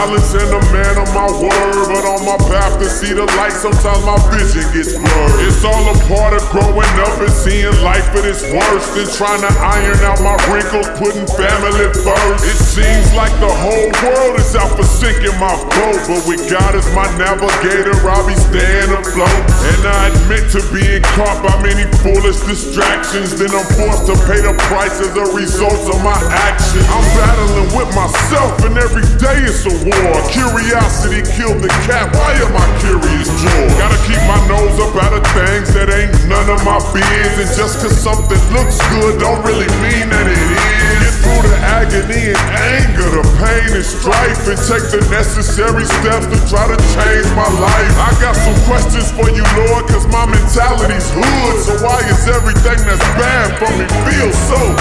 dollars in the see the light, sometimes my vision gets blurred. It's all a part of growing up and seeing life at its worst. And trying to iron out my wrinkles, putting family first. It seems like the whole world is out for sinking my boat. But with God as my navigator, I'll be staying afloat. And I admit to being caught by many foolish distractions. Then I'm forced to pay the price as a result of my actions. I'm battling with myself, and every day it's a war. Curiosity killed the cat. Why am I curious, George? Gotta keep my nose up out of things that ain't none of my biz. And just cause something looks good, don't really mean that it is. Get through the agony and anger, the pain and strife, and take the necessary steps to try to change my life. I got some questions for you, Lord, cause my mentality's hood. So why is everything that's bad for me feel so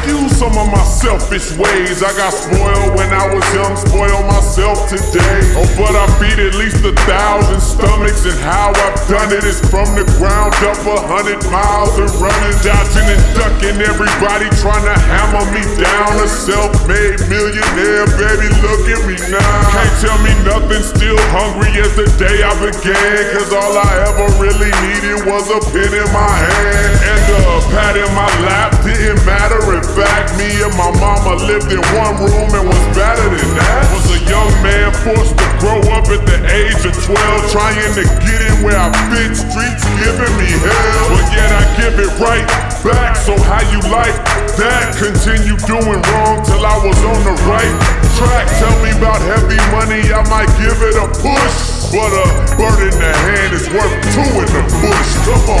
excuse some of my selfish ways. I got spoiled when I was young, spoil myself today. Oh, but I feed at least a thousand stomachs, and how I've done it is from the ground up a hundred miles and running, dodging and ducking. Everybody trying to hammer me down. A self-made millionaire, baby, look at me now. Can't tell me nothing, still hungry as the day I began. Cause all I ever really needed was a pen in my hand and a pat in my lap. Didn't matter. In fact, me and my mama lived in one room and was better than that. Was a young man forced to grow up at the age of 12, trying to get in where I fit. Streets giving me hell, but yet I give it right back. So how you like that? Continue doing wrong till I was on the right track. Tell me about heavy money, I might give it a push. But a bird in the hand is worth two in the bush. Come on.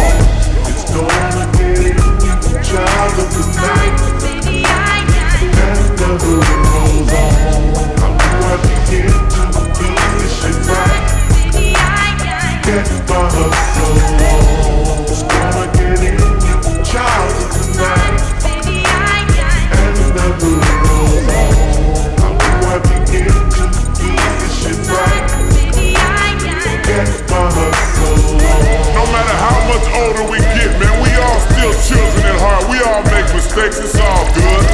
Mistakes, it's all good.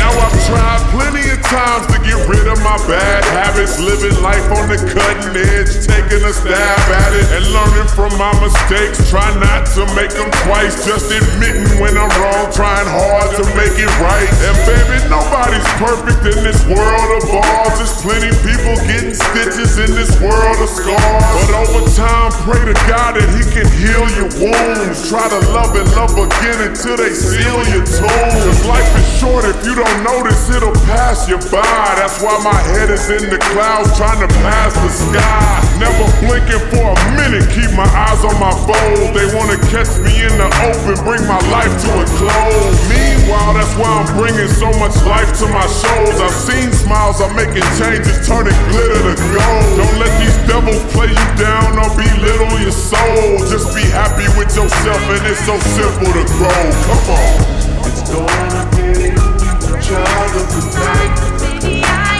Now I've tried plenty of times to get rid of my bad habits, living life on the cutting edge, taking a stab at it, and learning from my mistakes. Try not to make them twice, just admitting when I'm wrong, trying hard to make it right. And baby, nobody's perfect in this world of ours. There's plenty people getting stitches in this world of scars. But over time, pray to God that He can heal your wounds. Try to love and love again until they seal your tombs. Cause life is short, if you don't notice, it'll pass you by. That's why my head is in the clouds trying to pass the sky. Never blinking for a minute, keep my eyes on my goal. They wanna catch me in the open, bring my life to a close. Meanwhile, that's why I'm bringing so much life to my shows. I've seen smiles, I'm making changes, turning glitter to gold. Don't let these devils play you down or belittle your soul. Just be happy with yourself, and it's so simple to grow. Come on. It's gonna be the child of the night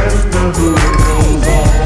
remember who knows all.